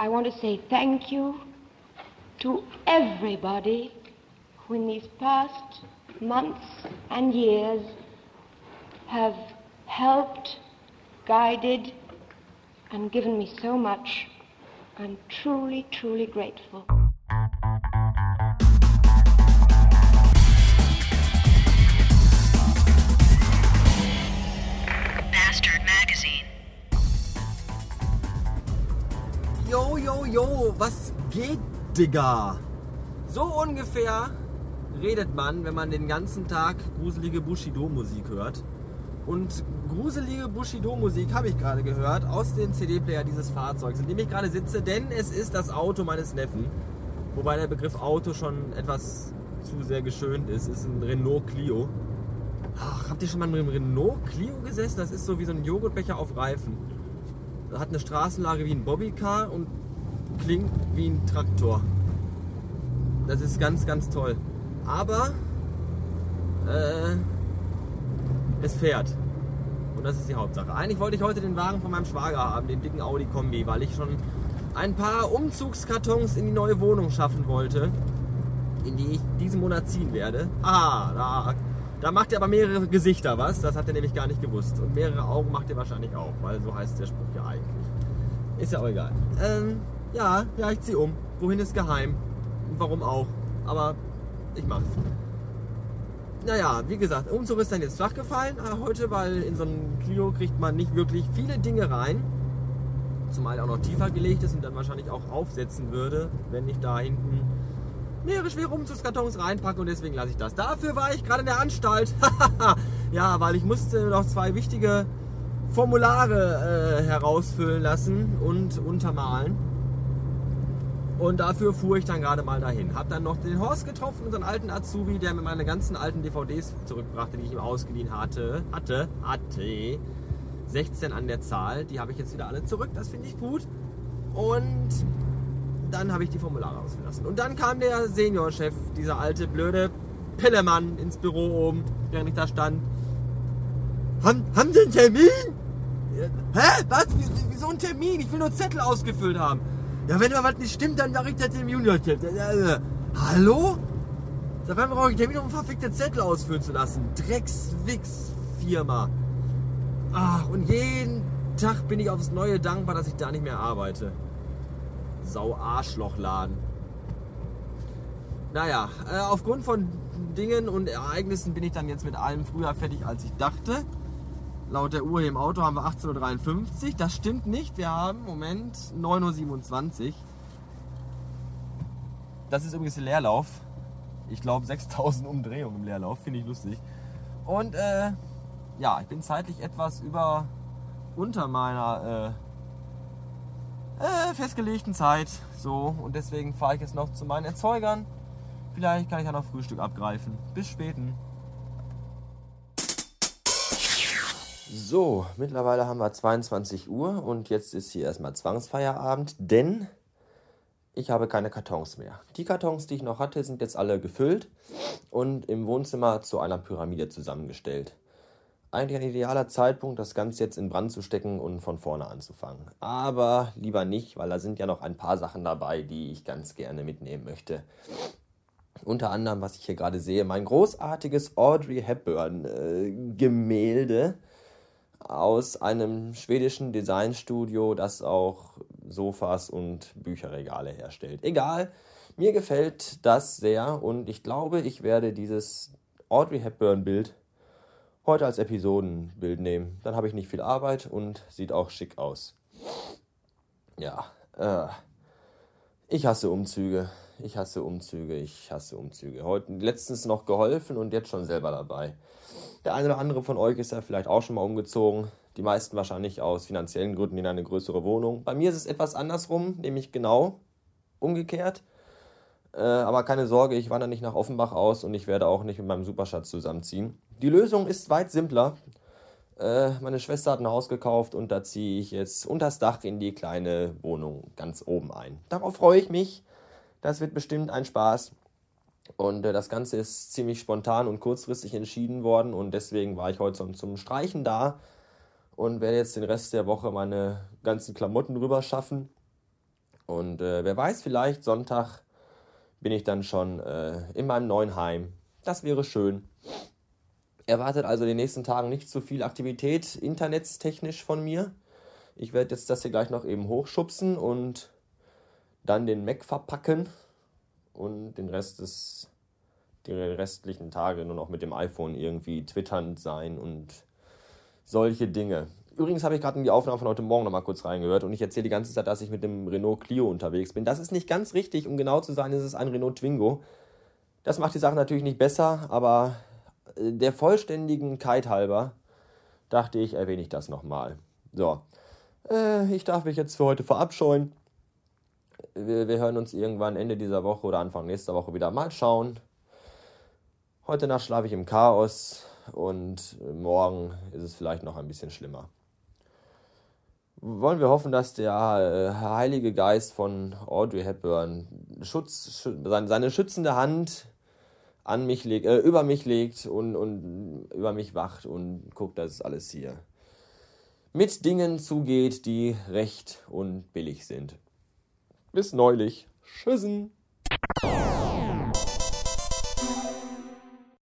I want to say thank you to everybody who in these past months and years have helped, guided, and given me so much. I'm truly, truly grateful. Yo, was geht, Digga? So ungefähr redet man, wenn man den ganzen Tag gruselige Bushido-Musik hört. Und gruselige Bushido-Musik habe ich gerade gehört aus dem CD-Player dieses Fahrzeugs, in dem ich gerade sitze, denn es ist das Auto meines Neffen. Wobei der Begriff Auto schon etwas zu sehr geschönt ist. Es ist ein Renault Clio. Ach, habt ihr schon mal in einem Renault Clio gesessen? Das ist so wie so ein Joghurtbecher auf Reifen. Hat eine Straßenlage wie ein Bobbycar und klingt wie ein Traktor. Das ist ganz, ganz toll. Aber äh, es fährt. Und das ist die Hauptsache. Eigentlich wollte ich heute den Wagen von meinem Schwager haben, den dicken Audi Kombi, weil ich schon ein paar Umzugskartons in die neue Wohnung schaffen wollte, in die ich diesen Monat ziehen werde. Ah, da, da macht er aber mehrere Gesichter, was? Das hat er nämlich gar nicht gewusst. Und mehrere Augen macht er wahrscheinlich auch, weil so heißt der Spruch ja eigentlich. Ist ja auch egal. Ähm, ja, ja, ich ziehe um. Wohin ist geheim? Und warum auch? Aber ich mach's. Naja, wie gesagt, Umzug ist dann jetzt flach gefallen äh, heute, weil in so einem Clio kriegt man nicht wirklich viele Dinge rein. Zumal auch noch tiefer gelegt ist und dann wahrscheinlich auch aufsetzen würde, wenn ich da hinten mehrere schwere Umzugskartons reinpacke und deswegen lasse ich das. Dafür war ich gerade in der Anstalt. ja, weil ich musste noch zwei wichtige Formulare äh, herausfüllen lassen und untermalen. Und dafür fuhr ich dann gerade mal dahin. Hab dann noch den Horst getroffen, unseren alten Azubi, der mir meine ganzen alten DVDs zurückbrachte, die ich ihm ausgeliehen hatte. Hatte, hatte. 16 an der Zahl. Die habe ich jetzt wieder alle zurück. Das finde ich gut. Und dann habe ich die Formulare ausfüllen lassen. Und dann kam der Seniorchef, dieser alte blöde Pillemann, ins Büro oben, während ich da stand. Haben, haben Sie einen Termin? Hä? Was? Wieso ein Termin? Ich will nur Zettel ausgefüllt haben. Ja, wenn da was nicht stimmt, dann mache ich das dem Junior-Chef. Hallo? Seit wann brauche ich Termin, um verfickte Zettel ausfüllen zu lassen? Dreckswix-Firma. Ach, und jeden Tag bin ich aufs Neue dankbar, dass ich da nicht mehr arbeite. Sau-Arschlochladen. Naja, äh, aufgrund von Dingen und Ereignissen bin ich dann jetzt mit allem früher fertig, als ich dachte. Laut der Uhr hier im Auto haben wir 18.53 Uhr. Das stimmt nicht. Wir haben, Moment, 9.27 Uhr. Das ist übrigens der Leerlauf. Ich glaube 6000 Umdrehungen im Leerlauf. Finde ich lustig. Und äh, ja, ich bin zeitlich etwas über unter meiner äh, äh, festgelegten Zeit. So, und deswegen fahre ich jetzt noch zu meinen Erzeugern. Vielleicht kann ich ja noch Frühstück abgreifen. Bis späten. So, mittlerweile haben wir 22 Uhr und jetzt ist hier erstmal Zwangsfeierabend, denn ich habe keine Kartons mehr. Die Kartons, die ich noch hatte, sind jetzt alle gefüllt und im Wohnzimmer zu einer Pyramide zusammengestellt. Eigentlich ein idealer Zeitpunkt, das Ganze jetzt in Brand zu stecken und von vorne anzufangen. Aber lieber nicht, weil da sind ja noch ein paar Sachen dabei, die ich ganz gerne mitnehmen möchte. Unter anderem, was ich hier gerade sehe, mein großartiges Audrey Hepburn-Gemälde. Äh, aus einem schwedischen Designstudio, das auch Sofas und Bücherregale herstellt. Egal, mir gefällt das sehr und ich glaube, ich werde dieses Audrey Hepburn-Bild heute als Episodenbild nehmen. Dann habe ich nicht viel Arbeit und sieht auch schick aus. Ja, äh, ich hasse Umzüge. Ich hasse Umzüge. Ich hasse Umzüge. Heute letztens noch geholfen und jetzt schon selber dabei. Der eine oder andere von euch ist ja vielleicht auch schon mal umgezogen. Die meisten wahrscheinlich aus finanziellen Gründen in eine größere Wohnung. Bei mir ist es etwas andersrum, nämlich genau umgekehrt. Äh, aber keine Sorge, ich wandere nicht nach Offenbach aus und ich werde auch nicht mit meinem Superschatz zusammenziehen. Die Lösung ist weit simpler. Äh, meine Schwester hat ein Haus gekauft und da ziehe ich jetzt unters Dach in die kleine Wohnung ganz oben ein. Darauf freue ich mich. Das wird bestimmt ein Spaß. Und äh, das Ganze ist ziemlich spontan und kurzfristig entschieden worden und deswegen war ich heute zum Streichen da und werde jetzt den Rest der Woche meine ganzen Klamotten rüber schaffen Und äh, wer weiß, vielleicht Sonntag bin ich dann schon äh, in meinem neuen Heim. Das wäre schön. Erwartet also in den nächsten Tagen nicht zu viel Aktivität internetstechnisch von mir. Ich werde jetzt das hier gleich noch eben hochschubsen und dann den Mac verpacken und den Rest des die restlichen Tage nur noch mit dem iPhone irgendwie twitternd sein und solche Dinge. Übrigens habe ich gerade in die Aufnahme von heute Morgen noch mal kurz reingehört und ich erzähle die ganze Zeit, dass ich mit dem Renault Clio unterwegs bin. Das ist nicht ganz richtig, um genau zu sein, ist es ein Renault Twingo. Das macht die Sache natürlich nicht besser, aber äh, der vollständigen Kite halber dachte ich, erwähne ich das nochmal. So, äh, ich darf mich jetzt für heute verabscheuen. Wir, wir hören uns irgendwann Ende dieser Woche oder Anfang nächster Woche wieder mal schauen. Heute Nacht schlafe ich im Chaos und morgen ist es vielleicht noch ein bisschen schlimmer. Wollen wir hoffen, dass der äh, Heilige Geist von Audrey Hepburn Schutz, seine schützende Hand an mich legt, äh, über mich legt und, und über mich wacht und guckt, dass es alles hier mit Dingen zugeht, die recht und billig sind. Bis neulich. Tschüssen.